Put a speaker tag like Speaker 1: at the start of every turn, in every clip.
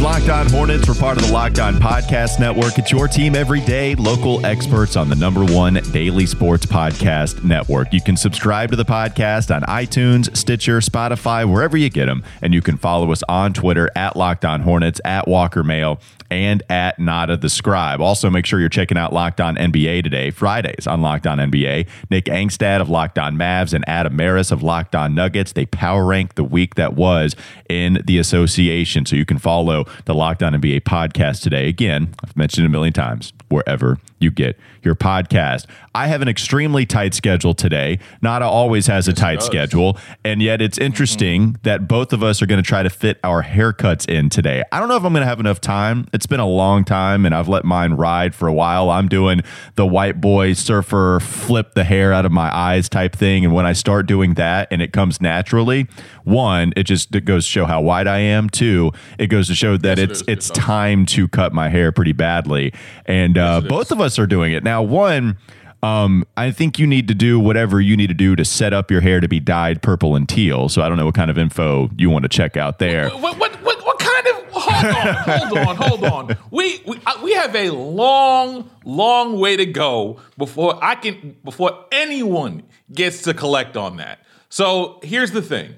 Speaker 1: Locked On Hornets. We're part of the Locked On Podcast Network. It's your team every day, local experts on the number one daily sports podcast network. You can subscribe to the podcast on iTunes, Stitcher, Spotify, wherever you get them. And you can follow us on Twitter at Locked On Hornets, at Walker Mail, and at Nada the Scribe. Also, make sure you're checking out Locked On NBA today, Fridays on Locked On NBA. Nick Angstadt of Locked On Mavs and Adam Mares of Locked On Nuggets. They power rank the week that was in the association. So you can follow the Locked On NBA podcast today. Again, I've mentioned it a million times, wherever you get your podcast. I have an extremely tight schedule today. Nada always has a tight schedule, and yet it's interesting that both of us are going to try to fit our haircuts in today. I don't know if I'm going to have enough time. It's been a long time, and I've let mine ride for a while. I'm doing the white boy surfer flip the hair out of my eyes type thing, and when I start doing that and it comes naturally, one, it just it goes to show how white I am. Two, it goes to show that
Speaker 2: Yes,
Speaker 1: it's
Speaker 2: is.
Speaker 1: it's time to cut my hair pretty badly, and uh,
Speaker 2: it
Speaker 1: both
Speaker 2: is.
Speaker 1: of us are doing it now. One. Um, I think you need to do whatever you need to do to set up your hair to be dyed purple and teal. So I don't know what kind of info you want to check out there.
Speaker 2: What, what, what, what kind of? Hold on, hold on, hold on. We we, uh, we have a long, long way to go before I can before anyone gets to collect on that. So here's the thing: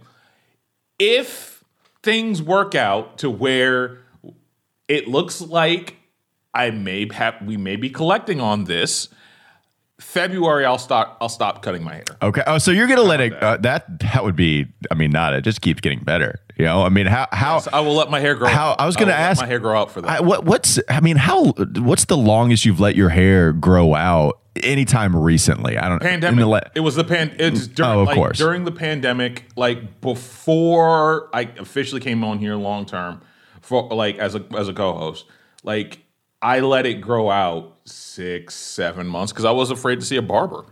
Speaker 2: if things work out to where it looks like I may have we may be collecting on this. February, I'll stop. I'll stop cutting my hair.
Speaker 1: Okay. Oh, so you're gonna let it uh, that that would be. I mean, not it just keeps getting better. You know. I mean, how how
Speaker 2: So I will let my hair grow.
Speaker 1: How- I was gonna
Speaker 2: will let
Speaker 1: ask-
Speaker 2: my hair grow out for that.
Speaker 1: I, what what's I mean, how what's the longest you've let your hair grow out anytime recently? I don't
Speaker 2: pandemic.
Speaker 1: the le-
Speaker 2: it was the pan. It's during,
Speaker 1: Oh, of
Speaker 2: like,
Speaker 1: course.
Speaker 2: during the pandemic, like before I officially came on here long term for like as a as a co-host. Like I let it grow out six seven months because I was afraid to see a barber.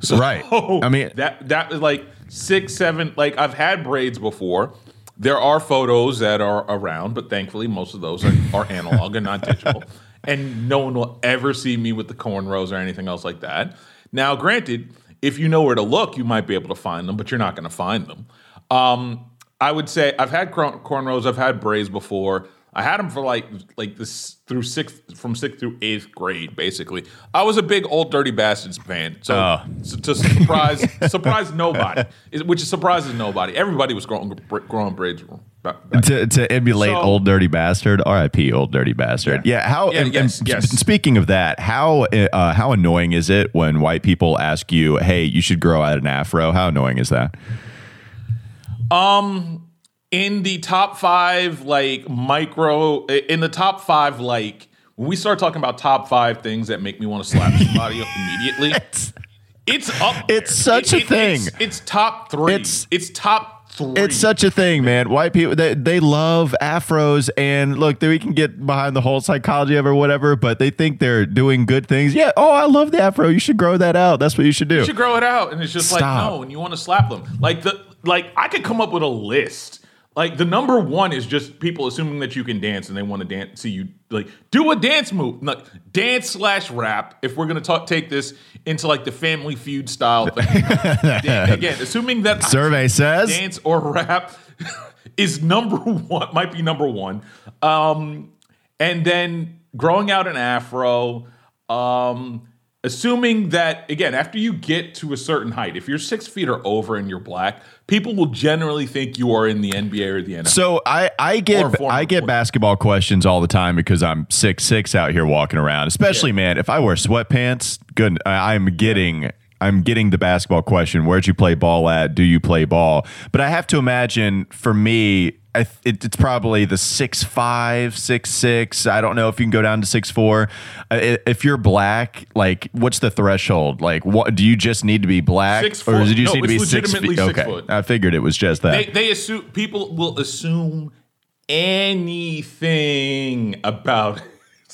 Speaker 2: So,
Speaker 1: Right. I mean-
Speaker 2: that that was like six seven. Like I've had braids before. There are photos that are around, but thankfully most of those are, are analog and not digital. And no one will ever see me with the cornrows or anything else like that. Now, granted, if you know where to look, you might be able to find them, but you're not going to find them. Um, I would say I've had cornrows, I've had braids before. I had them for like like this through sixth from sixth through eighth grade, basically. I was a big old dirty bastards fan, so,
Speaker 1: Oh.
Speaker 2: so to surprise surprise nobody, which surprises nobody. Everybody was growing growing braids.
Speaker 1: to, to emulate
Speaker 2: So-
Speaker 1: old dirty bastard rip old dirty bastard yeah, how
Speaker 2: Yeah,
Speaker 1: and-
Speaker 2: yes,
Speaker 1: and
Speaker 2: yes.
Speaker 1: speaking of that how uh, how annoying is it when white people ask you hey you should grow out an afro how annoying is that
Speaker 2: in the top five like micro in the top five like when we start talking about top five things that make me want to slap somebody up immediately it's up there.
Speaker 1: It's such a thing.
Speaker 2: it's, it's top three
Speaker 1: It's-
Speaker 2: it's, top three
Speaker 1: It's such a thing, man. White people they, they love afros and look, we can get behind the whole psychology of it or whatever, but they think they're doing good things. Yeah, oh, I love the afro. You should grow that out. That's what you should do.
Speaker 2: you should grow it out and it's just
Speaker 1: Stop.
Speaker 2: like no and you want to slap them like the like i could come up with a list like the number one is just people assuming that you can dance and they want to dance see you like do a dance move like dance slash rap if we're gonna talk take this into like the family feud style thing. Again assuming that
Speaker 1: Survey says.
Speaker 2: dance or rap is number one might be number one. Um and then growing out an afro um assuming that again after you get to a certain height if you're six feet or over and you're black people will generally think you are in the nba or the nfl
Speaker 1: So I I get I get
Speaker 2: player.
Speaker 1: basketball questions all the time because I'm six six out here walking around. Especially man, if I wear sweatpants, good. I'm getting I'm getting the basketball question. Where'd you play ball at? Do you play ball? But I have to imagine for me. I th- it, it's probably the six five, six six. I don't know if you can go down to six four. Uh, if you're black, like what's the threshold? Like, what do you just need to be black,
Speaker 2: Six
Speaker 1: or it just
Speaker 2: No,
Speaker 1: need to be six feet?
Speaker 2: six
Speaker 1: okay,
Speaker 2: foot.
Speaker 1: I figured it was just that.
Speaker 2: they, they assume people will assume anything about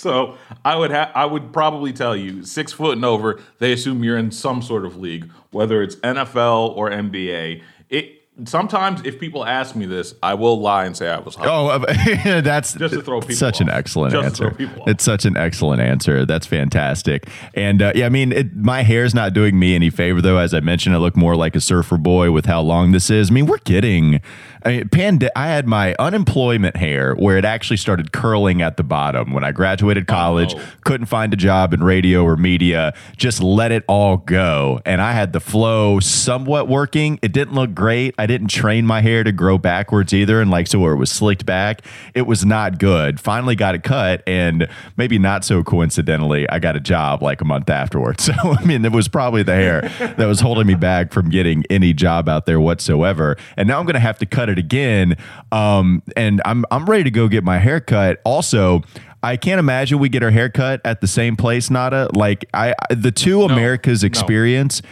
Speaker 2: so i would ha- i would probably tell you six foot and over they assume you're in some sort of league whether it's nfl or nba it sometimes if people ask me this, I will lie and say I was hungry.
Speaker 1: Oh, uh, that's
Speaker 2: Just to throw people
Speaker 1: such an excellent
Speaker 2: Just
Speaker 1: answer.
Speaker 2: throw people off.
Speaker 1: It's such an excellent answer. That's fantastic. And uh, yeah, I mean, it, my hair's not doing me any favor though. As I mentioned, I look more like a surfer boy with how long this is. I mean, we're getting. I mean, pand- I had my unemployment hair where it actually started curling at the bottom when I graduated oh, college.
Speaker 2: no.
Speaker 1: Couldn't find a job in radio or media. Just let it all go, and I had the flow somewhat working. It didn't look great. I didn't train my hair to grow backwards either, and like so where it was slicked back, it was not good. Finally got it cut, and maybe not so coincidentally, I got a job like a month afterwards. So I mean, it was probably the hair that was holding me back from getting any job out there whatsoever. And now I'm going to have to cut it again. Um, and I'm I'm ready to go get my hair cut. Also. I can't imagine we get our hair cut at the same place, Nada. Like I, the two Americas experience.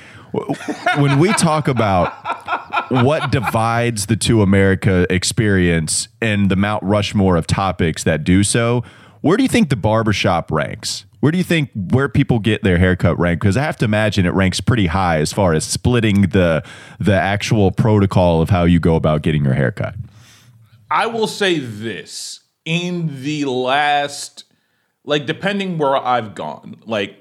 Speaker 1: When we talk about what divides the two America experience and the Mount Rushmore of topics that do so, where do you think the barbershop ranks? Where do you think where people get their haircut rank? Because I have to imagine it ranks pretty high as far as splitting the the actual protocol of how you go about getting your haircut.
Speaker 2: I will say this in the last, like, depending where I've gone, like,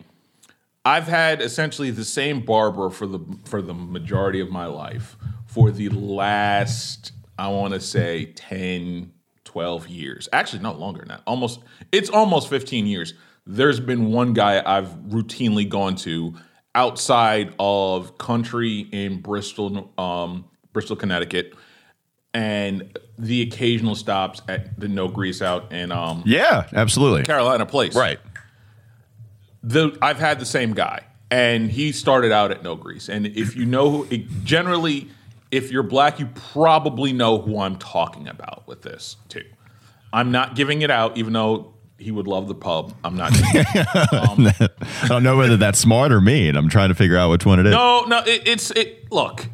Speaker 2: I've had essentially the same barber for the for the majority of my life for the last I want to say 10 12 years. Actually no longer than that. Almost it's almost 15 years. There's been one guy I've routinely gone to outside of country in Bristol um Bristol Connecticut and the occasional stops at the No Grease out in um
Speaker 1: Yeah, absolutely.
Speaker 2: Carolina Place
Speaker 1: Right.
Speaker 2: the I've had the same guy, and he started out at no grease. And if you know, who, it, generally, if you're black, you probably know who I'm talking about with this too. I'm not giving it out, even though he would love the pub. I'm not.
Speaker 1: Um, I don't know whether that's smart or mean. I'm trying to figure out which one it is.
Speaker 2: no, no, it, it's it. Look,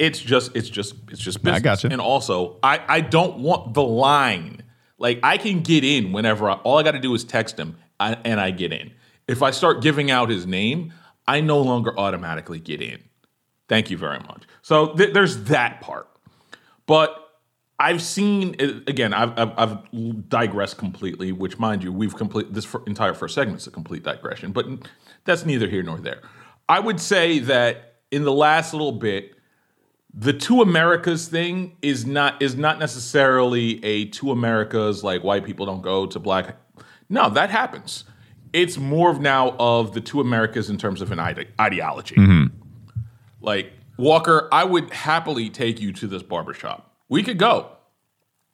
Speaker 2: it's just, it's just, it's just business.
Speaker 1: gotcha.
Speaker 2: And also, I, I don't want the line. Like I can get in whenever. I, all I got to do is text him, I, and I get in. If I start giving out his name, I no longer automatically get in. Thank you very much. So th- there's that part. But I've seen uh, again. I've, I've, I've digressed completely. Which, mind you, we've complete this entire first segment is a complete digression. But that's neither here nor there. I would say that in the last little bit, the two Americas thing is not is not necessarily a two Americas like white people don't go to black. No, that happens. It's more of now of the two Americas in terms of an ide- ideology. Like Walker, I would happily take you to this barbershop. We could go.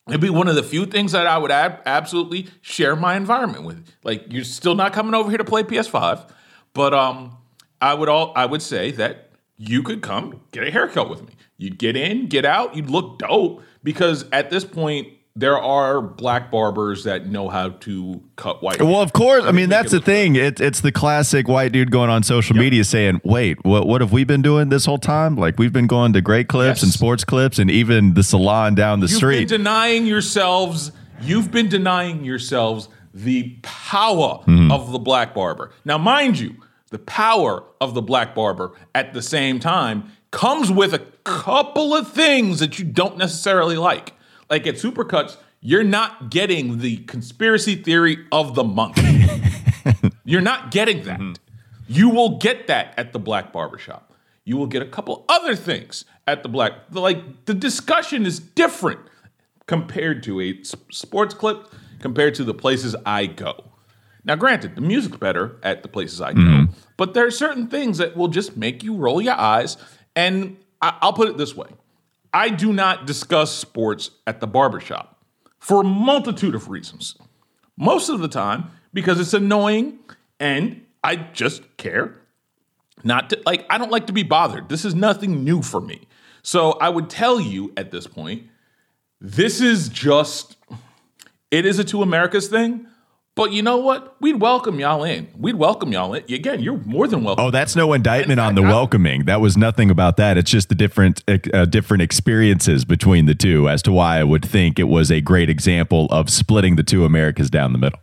Speaker 2: It'd be one of the few things that I would ab- absolutely share my environment with. Like you're still not coming over here to play PS5, but um, I would all I would say that you could come get a haircut with me. You'd get in, get out, you'd look dope because at this point there are black barbers that know how to cut white.
Speaker 1: Well, of course. I mean, that's the thing. It, it's the classic white dude going on social media saying, "Wait, what? What have we been doing this whole time? Like we've been going to great clips and sports clips, and even the salon down the
Speaker 2: You've
Speaker 1: street."
Speaker 2: been denying yourselves. You've been denying yourselves the power
Speaker 1: Mm-hmm.
Speaker 2: of the black barber. Now, mind you, the power of the black barber at the same time comes with a couple of things that you don't necessarily like. Like at Supercuts, you're not getting the conspiracy theory of the month. You're not getting that. Mm-hmm. You will get that at the black barbershop. You will get a couple other things at the black. Like the discussion is different compared to a sports clip, compared to the places I go. Now, granted, the music's better at the places I go, mm-hmm. but there are certain things that will just make you roll your eyes. And I- I'll put it this way I do not discuss sports at the barbershop for a multitude of reasons. Most of the time, because it's annoying and I just care not to, like, I don't like to be bothered. This is nothing new for me. So I would tell you at this point, this is just, it is a two Americas thing. But you know what? We'd welcome y'all in. We'd welcome y'all in. Again, you're more than welcome.
Speaker 1: Oh, that's no indictment
Speaker 2: In
Speaker 1: on the welcoming. That was nothing about that. It's just the different uh, different experiences between the two as to why I would think it was a great example of splitting the two Americas down the middle.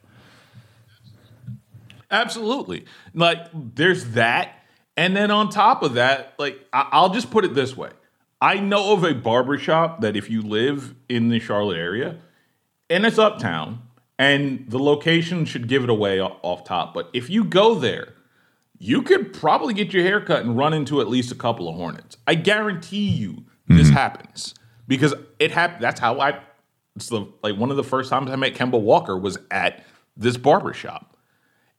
Speaker 2: Absolutely. Like there's that. And then on top of that, like I- I'll just put it this way. I know of a barbershop that if you live in the Charlotte area and it's uptown and the location should give it away off, top, but if you go there, you could probably get your hair cut and run into at least a couple of hornets. I guarantee you this mm-hmm. happens because it happened. That's how I. It's the like one of the first times I met Kemba Walker was at this barbershop,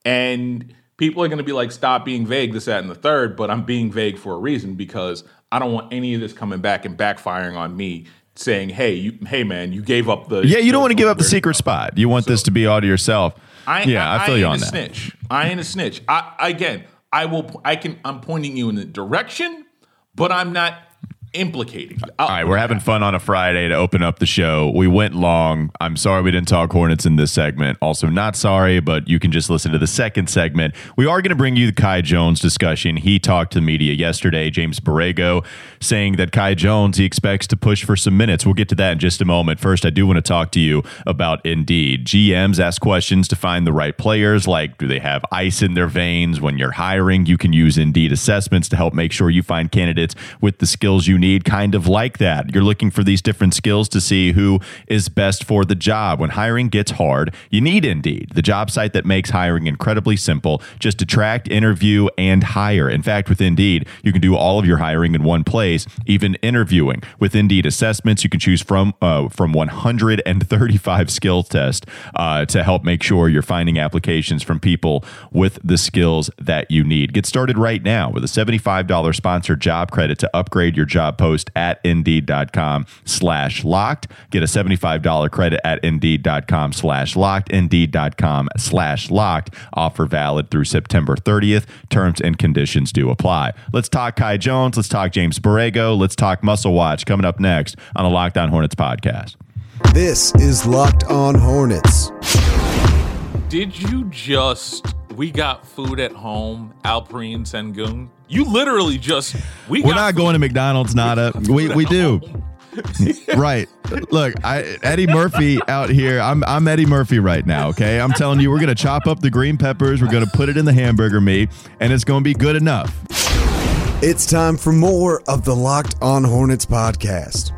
Speaker 2: and people are going to be like, "Stop being vague." This, that, and the third. But I'm being vague for a reason because I don't want any of this coming back and backfiring on me. Saying, "Hey, you, hey, man, you gave up the
Speaker 1: Yeah, you don't want to give up the secret spot. You want this to be all to yourself.
Speaker 2: I,
Speaker 1: yeah, I, feel
Speaker 2: ain't
Speaker 1: you on
Speaker 2: a
Speaker 1: that.
Speaker 2: Snitch. I ain't a snitch. I again, I will. I can. I'm pointing you in the direction, but I'm not implicating. you.
Speaker 1: All right, we're having fun on a Friday to open up the show. We went long. I'm sorry we didn't talk Hornets in this segment. Also, not sorry, but you can just listen to the second segment. We are going to bring you the Kai Jones discussion. He talked to the media yesterday, James Borrego, saying that Kai Jones, he expects to push for some minutes. We'll get to that in just a moment. First, I do want to talk to you about Indeed. GMs ask questions to find the right players, like do they have ice in their veins? When you're hiring, you can use Indeed assessments to help make sure you find candidates with the skills you need, kind of like that. You're looking for these different skills to see who is best for the job. When hiring gets hard, you need Indeed, the job site that makes hiring incredibly simple. Just attract, interview, and hire. In fact, with Indeed, you can do all of your hiring in one place, even interviewing. With Indeed assessments, you can choose from uh, from 135 skill tests uh, to help make sure you're finding applications from people with the skills that you need. Get started right now with a $75 sponsored job credit to upgrade your job post at indeed.com slash locked. Get a $75 credit at indeed.com slash locked, indeed.com slash locked. Offer valid through September 30th. Terms and conditions do apply. Let's talk Kai Jones. Let's talk James Borrego. Let's talk Muscle Watch coming up next on the Locked On Hornets podcast.
Speaker 3: This is Locked On Hornets.
Speaker 2: Did you just? We got food at home, Alperen Sengun. You literally just. We
Speaker 1: We're
Speaker 2: got
Speaker 1: not
Speaker 2: food-
Speaker 1: going to McDonald's, Nada. We we do. right. Look, I, Eddie Murphy out here. I'm I'm Eddie Murphy right now. Okay, I'm telling you, we're gonna chop up the green peppers. We're gonna put it in the hamburger meat, and it's gonna be good enough.
Speaker 3: It's time for more of the Locked On Hornets podcast.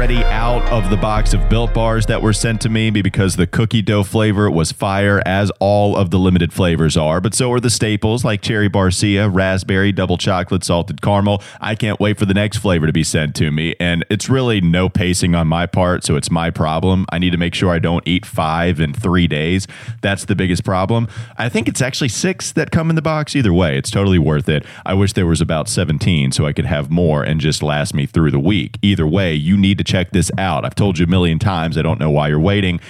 Speaker 1: Already out of the box of built bars that were sent to me because the cookie dough flavor was fire, as all of the limited flavors are. But so are the staples like cherry barcia, raspberry, double chocolate, salted caramel. I can't wait for the next flavor to be sent to me. And it's really no pacing on my part, so it's my problem. I need to make sure I don't eat five in three days. That's the biggest problem. I think it's actually six that come in the box. Either way, it's totally worth it. I wish there was about 17 so I could have more and just last me through the week. Either way, you need to check this out. I've told you a million times. I don't know why you're waiting.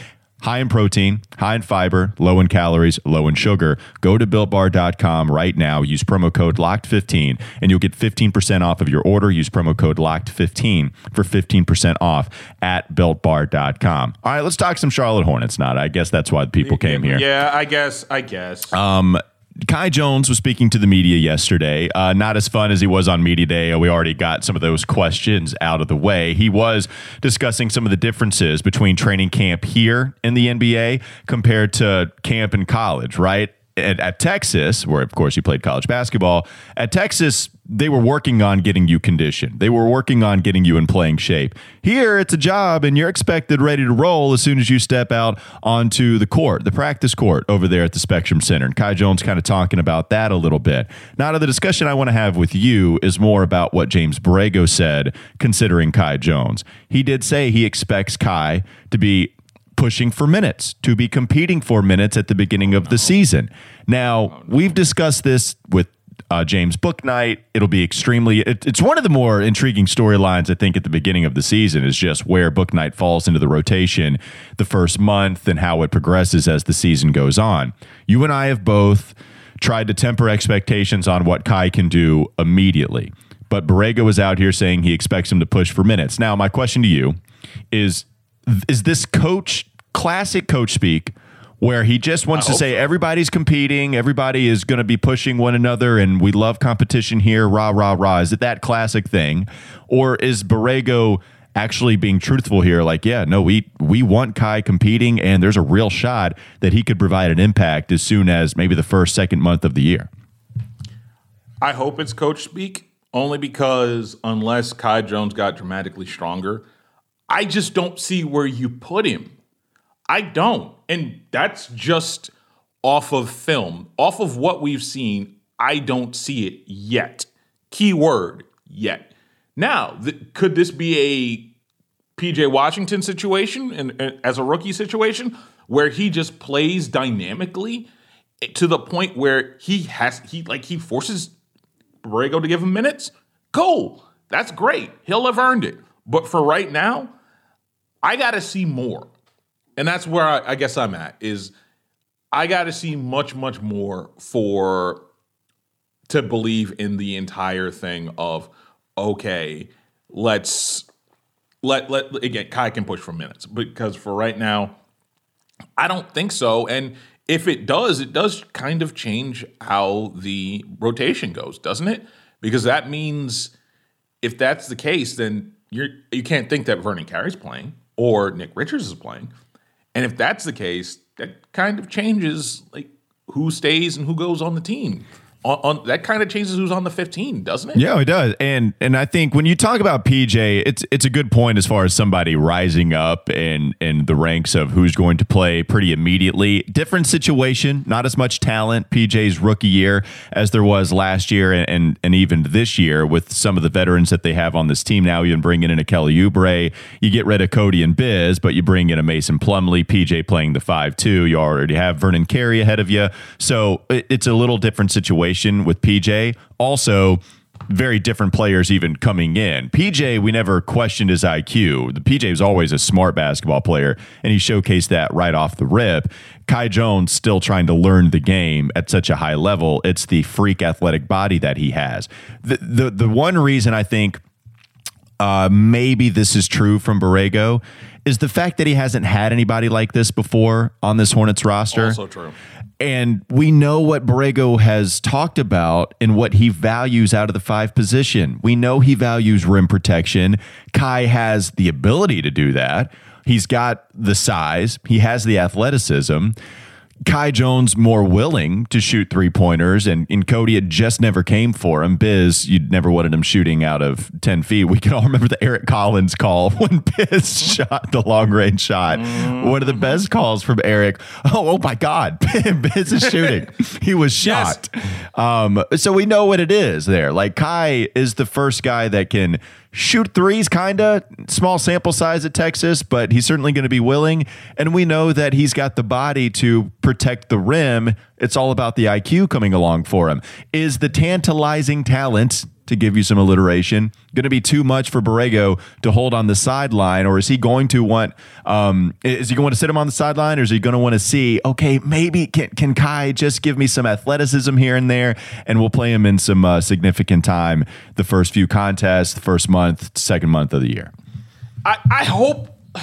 Speaker 1: High in protein, high in fiber, low in calories, low in sugar. Go to builtbar.com right now. Use promo code LOCKED15 and you'll get 15% off of your order. Use promo code LOCKED15 for 15% off at builtbar.com. All right, let's talk some Charlotte Hornets Not, I guess that's why the people came here.
Speaker 2: Yeah, I guess. I guess.
Speaker 1: Um, Kai Jones was speaking to the media yesterday. Uh, not as fun as he was on Media Day. We already got some of those questions out of the way. He was discussing some of the differences between training camp here in the NBA compared to camp in college, right? At, at Texas, where of course you played college basketball, at Texas, they were working on getting you conditioned. They were working on getting you in playing shape. Here, it's a job, and you're expected ready to roll as soon as you step out onto the court, the practice court over there at the Spectrum Center. And Kai Jones kind of talking about that a little bit. Now, the discussion I want to have with you is more about what James Borrego said considering Kai Jones. He did say he expects Kai to be pushing for minutes, to be competing for minutes at the beginning of the season. Now, we've discussed this with uh, James Bouknight. It'll be extremely. It, it's one of the more intriguing storylines I think at the beginning of the season is just where Bouknight falls into the rotation the first month and how it progresses as the season goes on. You and I have both tried to temper expectations on what Kai can do immediately, but Borrego is out here saying he expects him to push for minutes. Now, my question to you is: Is this coach classic coach speak? where he just wants to say
Speaker 2: so.
Speaker 1: everybody's competing, everybody is going to be pushing one another, and we love competition here, rah, rah, rah. Is it that classic thing? Or is Borrego actually being truthful here? Like, yeah, no, we, we want Kai competing, and there's a real shot that he could provide an impact as soon as maybe the first, second month of the year.
Speaker 2: I hope it's coach speak, only because unless Kai Jones got dramatically stronger, I just don't see where you put him. I don't. And that's just off of film, off of what we've seen. I don't see it yet. Key word, yet. Now, th- could this be a PJ Washington situation and, and as a rookie situation where he just plays dynamically eh, to the point where he has he like he forces Borrego to give him minutes? Cool. That's great. He'll have earned it. But for right now, I got to see more. And that's where I, I guess I'm at is I got to see much, much more for to believe in the entire thing of okay, let's let let again Kai can push for minutes because for right now, I don't think so. And if it does, it does kind of change how the rotation goes, doesn't it? Because that means if that's the case, then you're you can't think that Vernon Carey's playing or Nick Richards is playing. And if that's the case, that kind of changes like who stays and who goes on the team on, on, that kind of changes who's on the 15, doesn't it?
Speaker 1: Yeah, it does. And and I think when you talk about PJ, it's it's a good point as far as somebody rising up in in the ranks of who's going to play pretty immediately. Different situation, not as much talent PJ's rookie year as there was last year and and, and even this year with some of the veterans that they have on this team now. Even bringing in a Kelly Oubre, you get rid of Cody and Biz, but you bring in a Mason Plumlee, PJ playing the five two. You already have Vernon Carey ahead of you, so it, it's a little different situation situation with PJ. Also, very different players even coming in. PJ, we never questioned his IQ. The PJ was always a smart basketball player, and he showcased that right off the rip. Kai Jones still trying to learn the game at such a high level. It's the freak athletic body that he has. The the, the one reason I think uh, maybe this is true from Borrego is the fact that he hasn't had anybody like this before on this Hornets roster.
Speaker 2: Also true.
Speaker 1: And we know what Borrego has talked about and what he values out of the five position. We know he values rim protection. Kai has the ability to do that. He's got the size, he has the athleticism. Kai Jones more willing to shoot three pointers, and, and Cody it just never came for him. Biz, you'd never wanted him shooting out of 10 feet. We can all remember the Eric Collins call when Biz shot the long range shot. Mm. One of the best calls from Eric. Oh, oh my God, Biz is shooting. he was shot. Yes. Um, so we know what it is there. Like Kai is the first guy that can shoot threes, kind of small sample size at Texas, but he's certainly going to be willing. And we know that he's got the body to protect the rim. It's all about the IQ coming along for him. Is the tantalizing talent to give you some alliteration, going to be too much for Borrego to hold on the sideline, or is he going to want? Um, is he going to sit him on the sideline, or is he going to want to see? Okay, maybe can can Kai just give me some athleticism here and there, and we'll play him in some uh, significant time the first few contests, the first month, second month of the year.
Speaker 2: I, I hope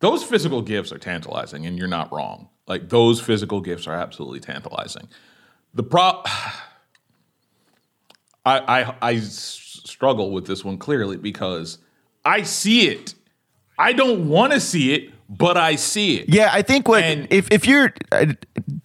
Speaker 2: those physical gifts are tantalizing, and you're not wrong. Like those physical gifts are absolutely tantalizing. The pro I, I, I struggle with this one clearly because I see it. I don't want to see it, but I see it.
Speaker 1: Yeah, I think what and, if if you're uh,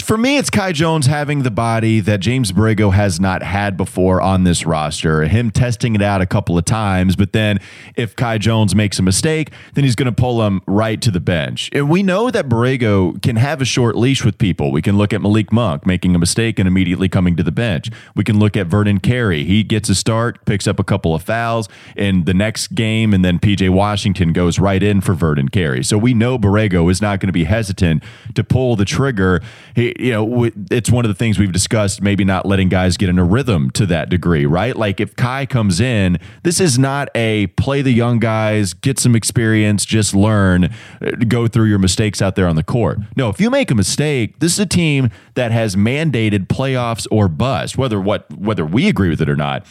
Speaker 1: for me, it's Kai Jones having the body that James Borrego has not had before on this roster. Him testing it out a couple of times, but then if Kai Jones makes a mistake, then he's going to pull him right to the bench. And we know that Borrego can have a short leash with people. We can look at Malik Monk making a mistake and immediately coming to the bench. We can look at Vernon Carey. He gets a start, picks up a couple of fouls in the next game, and then PJ Washington goes right in for Vernon Carey. So we know Borrego is not going to be hesitant to pull the trigger. He, you know, it's one of the things we've discussed, maybe not letting guys get in a rhythm to that degree, right? Like if Kai comes in, this is not a play the young guys, get some experience, just learn, uh, go through your mistakes out there on the court. No, if you make a mistake, this is a team that has mandated playoffs or bust, whether what whether we agree with it or not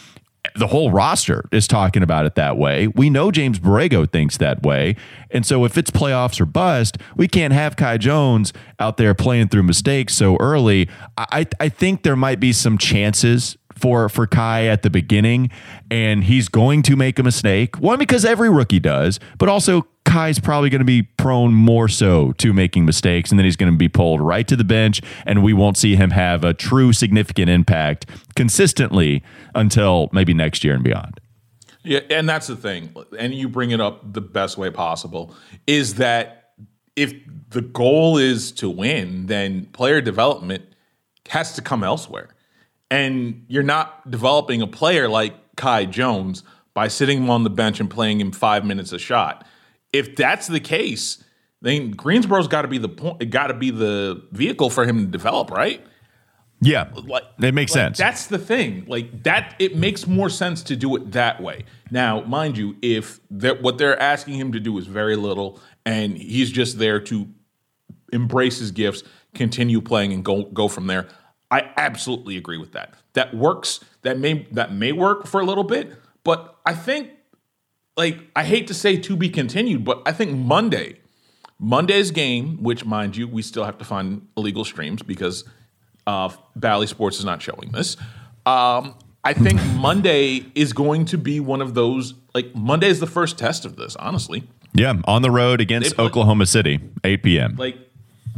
Speaker 1: the whole roster is talking about it that way. We know James Borrego thinks that way. And so if it's playoffs or bust, we can't have Kai Jones out there playing through mistakes so early. I, I think there might be some chances for for Kai at the beginning, and he's going to make a mistake. One because every rookie does, but also Kai's probably going to be prone more so to making mistakes, and then he's going to be pulled right to the bench, and we won't see him have a true significant impact consistently until maybe next year and beyond.
Speaker 2: Yeah, and that's the thing. And you bring it up the best way possible is that if the goal is to win, then player development has to come elsewhere. And you're not developing a player like Kai Jones by sitting him on the bench and playing him five minutes a shot. If that's the case, then Greensboro's got to be the point. It Got to be the vehicle for him to develop, right?
Speaker 1: Yeah,
Speaker 2: Like
Speaker 1: it makes
Speaker 2: like,
Speaker 1: sense.
Speaker 2: That's the thing. Like that, it makes more sense to do it that way. Now, mind you, if that what they're asking him to do is very little, and he's just there to embrace his gifts, continue playing, and go go from there. I absolutely agree with that. That works. That may that may work for a little bit, but I think, like, I hate to say to be continued, but I think Monday, Monday's game, which mind you, we still have to find illegal streams because uh, Bally Sports is not showing this. Um, I think Monday is going to be one of those. Like Monday is the first test of this, honestly.
Speaker 1: yeah, on the road against
Speaker 2: play-
Speaker 1: Oklahoma City, 8 p.m.
Speaker 2: Like,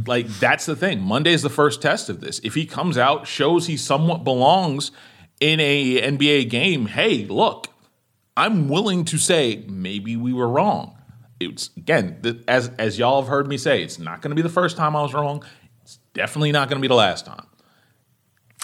Speaker 2: like that's the thing. Monday is the first test of this. If he comes out, shows he somewhat belongs in a NBA game, hey, look, I'm willing to say maybe we were wrong. It's again, as as y'all have heard me say, it's not going to be the first time I was wrong. It's definitely not going to be the last time.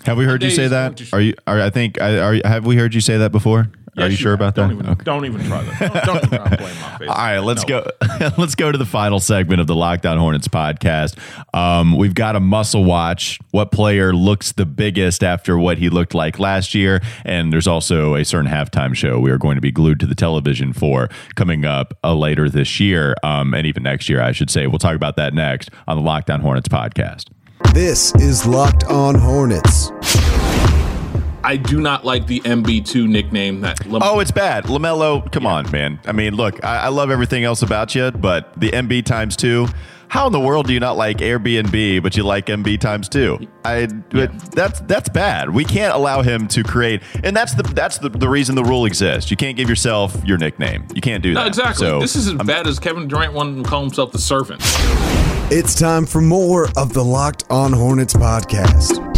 Speaker 1: Have we heard you say that? Are you? Are, I think. Are, have we heard you say that before? Are
Speaker 2: Yes,
Speaker 1: you sure
Speaker 2: have.
Speaker 1: about
Speaker 2: don't
Speaker 1: that?
Speaker 2: Even,
Speaker 1: Okay.
Speaker 2: Don't even try that. Don't, don't even blame my face.
Speaker 1: All right, let's
Speaker 2: No.
Speaker 1: go. let's go to the final segment of the Locked On Hornets podcast. Um, we've got a muscle watch. What player looks the biggest after what he looked like last year? And there's also a certain halftime show we are going to be glued to the television for coming up uh, later this year, um, and even next year, I should say. We'll talk about that next on the Locked On Hornets podcast.
Speaker 3: This is Locked On Hornets.
Speaker 2: I do not like the MB2 nickname that. Lam-
Speaker 1: Oh, it's bad. LaMelo, come on, man. I mean, look, I, I love everything else about you, but the MB times two. How in the world do you not like Airbnb, but you like MB times two? I but that's that's bad. We can't allow him to create, and that's the that's the, the reason the rule exists. You can't give yourself your nickname. You can't do that.
Speaker 2: exactly.
Speaker 1: So,
Speaker 2: this is as bad as Kevin Durant wanted to call himself the servant.
Speaker 3: It's time for more of the Locked On Hornets podcast.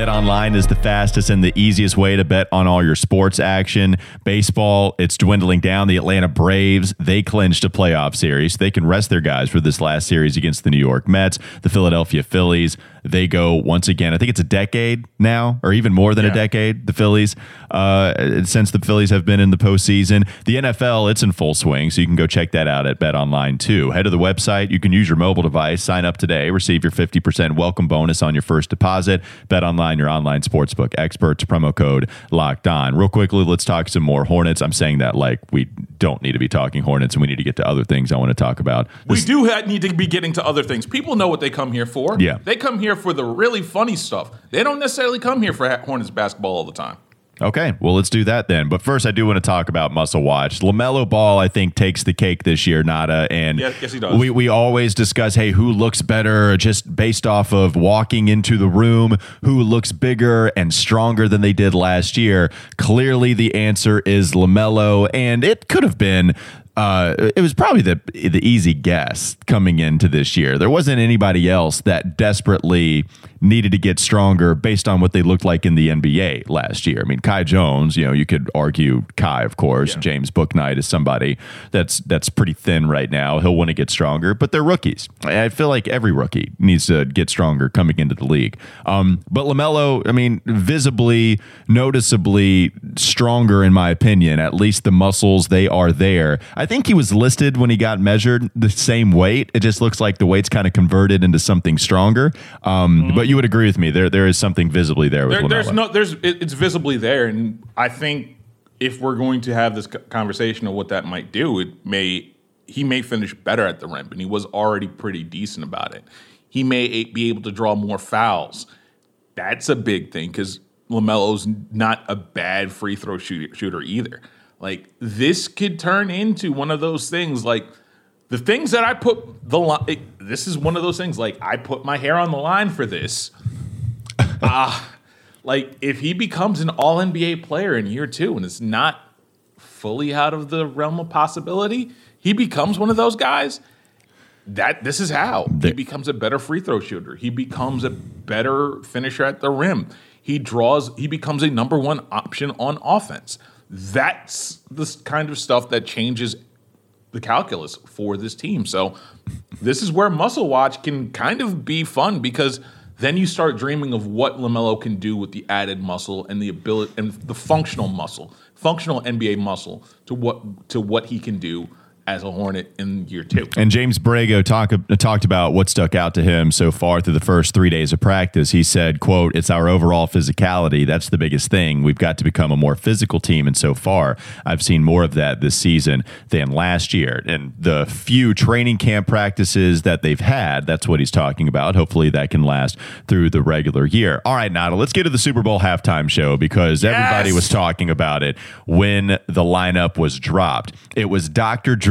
Speaker 1: Bet online is the fastest and the easiest way to bet on all your sports action. Baseball, it's dwindling down. The Atlanta Braves, they clinched a playoff series. They can rest their guys for this last series against the New York Mets. The Philadelphia Phillies, they go once again. I think it's a decade now, or even more than a decade, the Phillies, uh, since the Phillies have been in the postseason. The NFL, it's in full swing, so you can go check that out at Bet Online too. Head to the website. You can use your mobile device, sign up today, receive your 50% welcome bonus on your first deposit. Bet Online, your online sportsbook experts, promo code locked on. Real quickly, let's talk some more Hornets. I'm saying that like we don't need to be talking Hornets and we need to get to other things I want to talk about.
Speaker 2: We do need to be getting to other things. People know what they come here for.
Speaker 1: Yeah.
Speaker 2: They come here for the really funny stuff. They don't necessarily come here for Hornets basketball all the time.
Speaker 1: Okay, well, let's do that then. But first, I do want to talk about Muscle Watch. LaMelo Ball, I think, takes the cake this year, Nada. And
Speaker 2: Yeah, yes, he does.
Speaker 1: We, we always discuss, hey, who looks better just based off of walking into the room, who looks bigger and stronger than they did last year. Clearly, the answer is LaMelo. And it could have been. Uh, it was probably the the easy guess coming into this year. There wasn't anybody else that desperately needed to get stronger based on what they looked like in the NBA last year. I mean, Kai Jones, you know, you could argue Kai, of course.
Speaker 2: Yeah.
Speaker 1: James Bouknight is somebody that's that's pretty thin right now. He'll want to get stronger, but they're rookies. I feel like every rookie needs to get stronger coming into the league. Um, but Lamelo, I mean, visibly, noticeably stronger in my opinion. At least the muscles they are there. I think he was listed when he got measured the same weight. It just looks like the weight's kind of converted into something stronger. Um, But you would agree with me. There there is something visibly there with
Speaker 2: There, there's no, there's, it, it's visibly there, and I think if we're going to have this conversation of what that might do, it may he may finish better at the rim, and he was already pretty decent about it. He may be able to draw more fouls. That's a big thing because Lamelo's not a bad free throw shooter, shooter either. Like this could turn into one of those things. Like the things that I put the line. This is one of those things. Like I put my hair on the line for this. Ah, like if he becomes an All NBA player in year two, and it's not fully out of the realm of possibility, he becomes one of those guys. That this is how he becomes a better free throw shooter. He becomes a better finisher at the rim. He draws. He becomes a number one option on offense. That's the kind of stuff that changes the calculus for this team. So this is where Muscle Watch can kind of be fun because then you start dreaming of what LaMelo can do with the added muscle and the ability and the functional muscle, functional NBA muscle to what to what he can do as a Hornet in year two.
Speaker 1: And James Borrego talk, talked about what stuck out to him so far through the first three days of practice. He said, quote, it's our overall physicality. That's the biggest thing. We've got to become a more physical team. And so far, I've seen more of that this season than last year. And the few training camp practices that they've had, that's what he's talking about. Hopefully that can last through the regular year. All right, Nada, let's get to the Super Bowl halftime show because everybody was talking about it when the lineup was dropped. It was Dr. Dre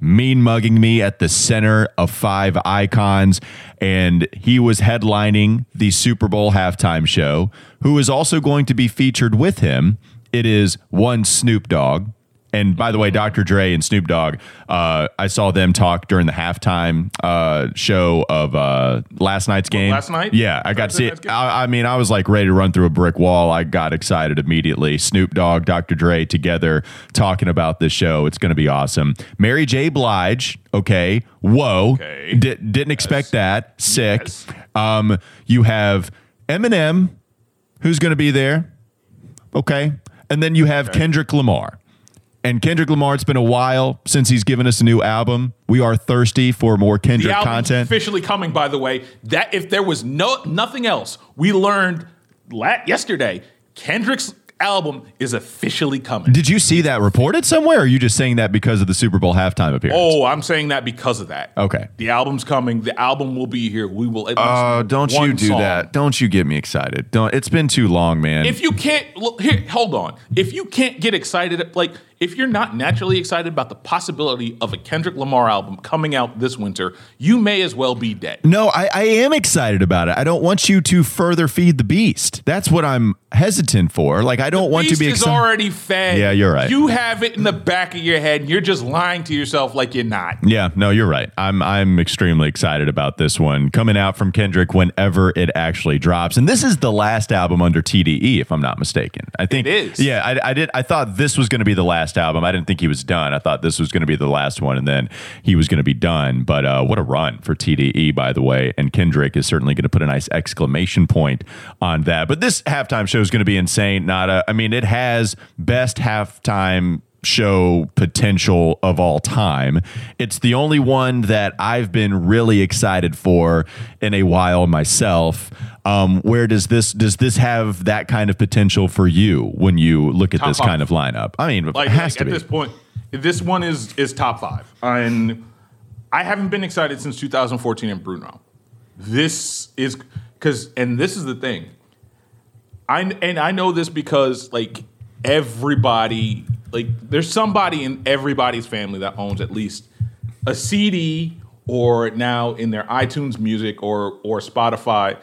Speaker 1: mean mugging me at the center of five icons, and he was headlining the Super Bowl halftime show. Who is also going to be featured with him? It is one Snoop Dogg. And by the way, Dr. Dre and Snoop Dogg, uh, I saw them talk during the halftime uh, show of uh, last night's game.
Speaker 2: last night?
Speaker 1: Yeah, I got to see it. I, I mean, I was like ready to run through a brick wall. I got excited immediately. Snoop Dogg, Dr. Dre together talking about this show. It's going to be awesome. Mary J. Blige. Okay. Whoa.
Speaker 2: Okay.
Speaker 1: Di- didn't expect that. Sick.
Speaker 2: Yes.
Speaker 1: Um, you have Eminem, who's going to be there. Okay. And then you have Kendrick Lamar. And Kendrick Lamar, it's been a while since he's given us a new album. We are thirsty for more
Speaker 2: The
Speaker 1: Kendrick
Speaker 2: album's
Speaker 1: content.
Speaker 2: officially coming, by the way. That if there was no nothing else, we learned yesterday. Kendrick's album is officially coming.
Speaker 1: Did you see that reported somewhere, or are you just saying that because of the Super Bowl halftime appearance?
Speaker 2: Oh, I'm saying that because of that.
Speaker 1: Okay.
Speaker 2: The album's coming. The album will be here. We will.
Speaker 1: Oh, don't you do
Speaker 2: song.
Speaker 1: that. Don't you get me excited. Don't it's been too long, man.
Speaker 2: If you can't look here, hold on. If you can't get excited, like if you're not naturally excited about the possibility of a Kendrick Lamar album coming out this winter, you may as well be dead.
Speaker 1: no, I, I am excited about it. I don't want you to further feed the beast. That's what I'm hesitant for. Like I don't want to be
Speaker 2: is already fed.
Speaker 1: Yeah, you're right.
Speaker 2: You have it in the back of your head, and you're just lying to yourself like you're not.
Speaker 1: Yeah, no, you're right. I'm I'm extremely excited about this one coming out from Kendrick whenever it actually drops. And this is the last album under TDE, if I'm not mistaken. I think
Speaker 2: It is.
Speaker 1: Yeah, I, I did. I thought this was going to be the last album. I didn't think he was done. I thought this was going to be the last one, and then he was going to be done. But uh, what a run for TDE, by the way. And Kendrick is certainly going to put a nice exclamation point on that. But this halftime show is going to be insane. Not a. I mean, it has best halftime show potential of all time. It's the only one that I've been really excited for in a while myself. Um, where does this does this have that kind of potential for you when you look at
Speaker 2: Top
Speaker 1: this
Speaker 2: five.
Speaker 1: kind of lineup? I mean,
Speaker 2: Like,
Speaker 1: it has
Speaker 2: like,
Speaker 1: to
Speaker 2: at
Speaker 1: be.
Speaker 2: this point, this one is is top five, and I haven't been excited since 2014 in Bruno. This is because, and this is the thing. I and I know this because like everybody, like there's somebody in everybody's family that owns at least a CD or now in their iTunes Music or or Spotify.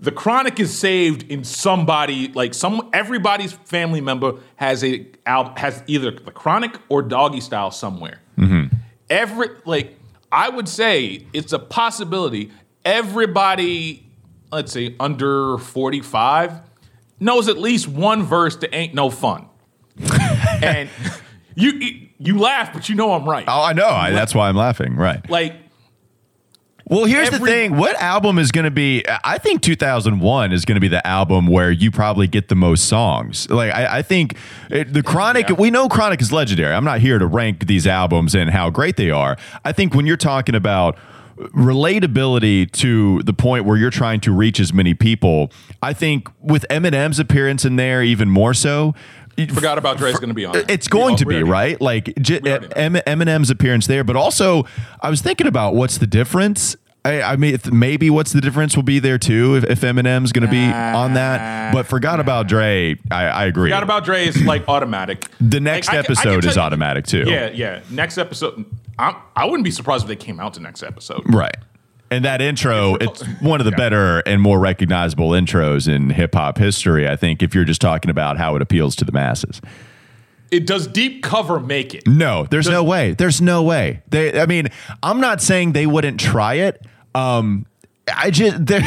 Speaker 2: The Chronic is saved in somebody like some everybody's family member has a has either the Chronic or Doggy Style somewhere. Mm-hmm. Every like I would say it's a possibility. Everybody, let's say under forty five, knows at least one verse that ain't no fun. and you you laugh, but you know I'm right.
Speaker 1: Oh, I know. I, that's why I'm laughing. Right.
Speaker 2: Like
Speaker 1: Well, here's the
Speaker 2: Every-
Speaker 1: thing. What album is going to be? I think 2001 is going to be the album where you probably get the most songs. Like, I, I think it, the Chronic,
Speaker 2: Yeah.
Speaker 1: we know Chronic is legendary. I'm not here to rank these albums and how great they are. I think when you're talking about relatability to the point where you're trying to reach as many people, I think with Eminem's appearance in there, even more so.
Speaker 2: Forgot about Dre's going to be on. it.
Speaker 1: It's going to be right, like J-
Speaker 2: We already know.
Speaker 1: M- Eminem's appearance there, but also I was thinking about what's the difference. I, I mean, maybe what's the difference will be there too if, if Eminem's going to be on that. But forgot about Dre. I, I agree.
Speaker 2: Forgot about Dre is like automatic.
Speaker 1: the next
Speaker 2: Like, I I
Speaker 1: episode is automatic too.
Speaker 2: Yeah, yeah. Next episode, I'm, I wouldn't be surprised if they came out to next episode.
Speaker 1: right. And that intro, it's one of the
Speaker 2: Yeah.
Speaker 1: better and more recognizable intros in hip hop history. I think if you're just talking about how it appeals to the masses.
Speaker 2: it does deep cover make it?
Speaker 1: No, there's no way. There's no way. They, I mean, I'm not saying they wouldn't try it. Um, I just they're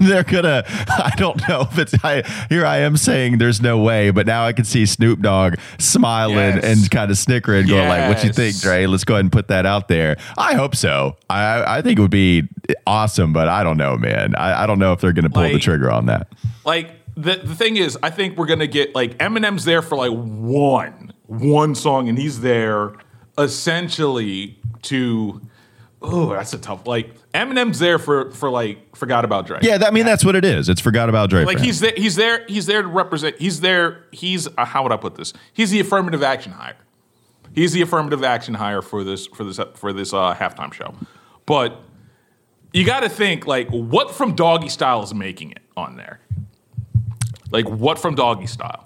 Speaker 1: they're gonna. I don't know if it's. I, here I am saying there's no way, but now I can see Snoop Dogg smiling
Speaker 2: Yes.
Speaker 1: and kind of snickering, going like, "What you think. Dre? Let's go ahead and put that out there." I hope so. I I think it would be awesome, but I don't know, man. I, I don't know if they're gonna pull the trigger on that.
Speaker 2: Like the the thing is, I think we're gonna get like Eminem's there for like one one song, and he's there essentially to. Oh, that's a tough. Like Eminem's there for for like forgot about Dre.
Speaker 1: Yeah, that, I mean that's what it is. It's forgot about Dre.
Speaker 2: like
Speaker 1: for
Speaker 2: he's there. He's there. He's there to represent. He's there. He's uh, how would I put this? He's the affirmative action hire. He's the affirmative action hire for this for this for this uh, halftime show. But you got to think like what from Doggy Style is making it on there. Like what from Doggy Style?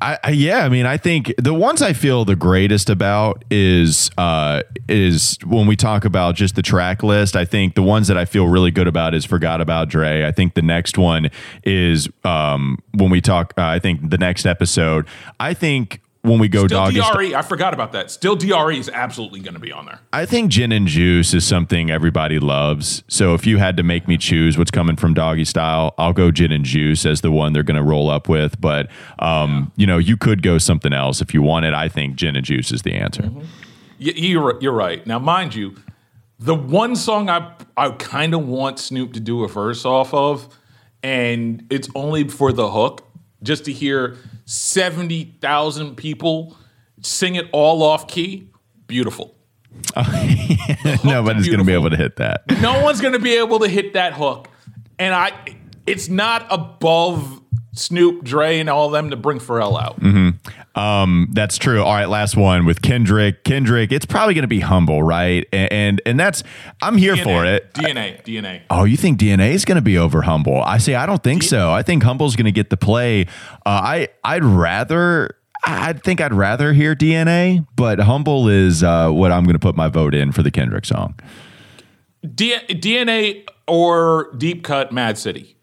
Speaker 1: I, I yeah, I mean, I think the ones I feel the greatest about is uh is when we talk about just the track list. I think the ones that I feel really good about is Forgot About Dre. I think the next one is um when we talk. Uh, I think the next episode. I think when we go
Speaker 2: Still
Speaker 1: doggy. Style-
Speaker 2: DRE. I forgot about that. Still DRE is absolutely going to be on there.
Speaker 1: I think gin and juice is something everybody loves. So if you had to make me choose what's coming from doggy style, I'll go gin and juice as the one they're going to roll up with. But um, you know, you could go something else if you wanted. I think gin and juice is the answer.
Speaker 2: Y- You're, you're right. Now, mind you, the one song I I kind of want Snoop to do a verse off of, and it's only for the hook, just to hear seventy thousand people sing it all off key. Beautiful.
Speaker 1: Nobody's going to be able to hit that.
Speaker 2: No one's going to be able to hit that hook, and I. It's not above Snoop, Dre, and all of them to bring Pharrell out.
Speaker 1: Um, that's true. All right, last one with Kendrick. Kendrick, it's probably going to be humble, right? And, and and that's I'm here for it.
Speaker 2: DNA, DNA.
Speaker 1: Oh, you think DNA is going to be over Humble? I say I don't think so. I think Humble's going to get the play. Uh, I I'd rather. I think I'd rather hear DNA, but Humble is uh, what I'm going to put my vote in for the Kendrick song.
Speaker 2: D- DNA or Deep Cut Mad City.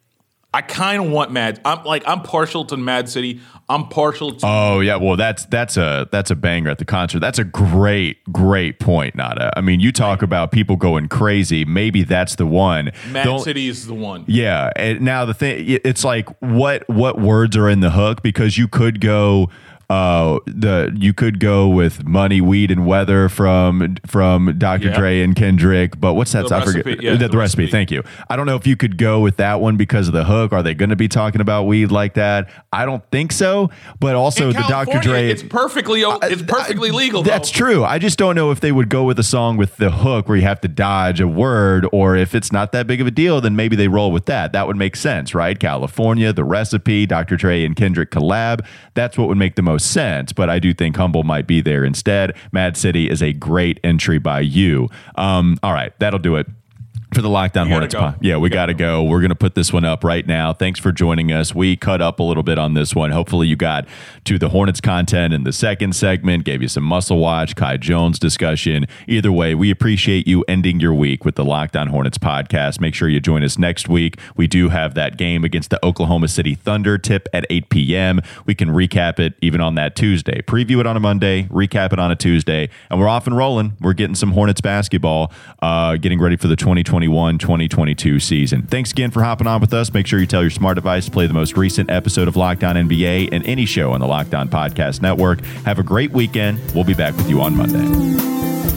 Speaker 2: I kind of want Mad. I'm like I'm partial to Mad City. I'm partial to
Speaker 1: Oh yeah, well that's that's a that's a banger at the concert. That's a great great point, Nada. I mean, you talk about people going crazy. Maybe that's the one.
Speaker 2: Mad
Speaker 1: Don't-
Speaker 2: City is the one.
Speaker 1: Yeah, and now the thing it's like what what words are in the hook because you could go uh the you could go with money, weed, and weather from from Dr.
Speaker 2: Yeah.
Speaker 1: Dre and Kendrick, but what's that?
Speaker 2: The
Speaker 1: I forget
Speaker 2: recipe, yeah,
Speaker 1: the,
Speaker 2: the
Speaker 1: recipe.
Speaker 2: recipe.
Speaker 1: Thank you. I don't know if you could go with that one because of the hook. Are they going to be talking about weed like that? I don't think so. But also
Speaker 2: In
Speaker 1: the Dr. Dre.
Speaker 2: It's perfectly. It's perfectly legal.
Speaker 1: That's
Speaker 2: though.
Speaker 1: true. I just don't know if they would go with a song with the hook where you have to dodge a word, or if it's not that big of a deal, then maybe they roll with that. That would make sense, right? California, the recipe, Dr. Dre and Kendrick collab. That's what would make the most sense. But I do think Humble might be there instead. Mad City is a great entry by you. Um, all right, that'll do it. For the Locked
Speaker 2: On
Speaker 1: Hornets
Speaker 2: go.
Speaker 1: Yeah, we, got to
Speaker 2: gotta
Speaker 1: go. We're going to put this one up right now. Thanks for joining us. We cut up a little bit on this one. Hopefully, you got to the Hornets content in the second segment, gave you some muscle watch, Kai Jones discussion. Either way, we appreciate you ending your week with the Locked On Hornets podcast. Make sure you join us next week. We do have that game against the Oklahoma City Thunder tip at 8 p.m. We can recap it even on that Tuesday. Preview it on a Monday, recap it on a Tuesday, and we're off and rolling. We're getting some Hornets basketball, uh, getting ready for the 2021 2022 season. Thanks again for hopping on with us. Make sure you tell your smart device to play the most recent episode of Locked On NBA and any show on the Locked On Podcast Network. Have a great weekend. We'll be back with you on Monday.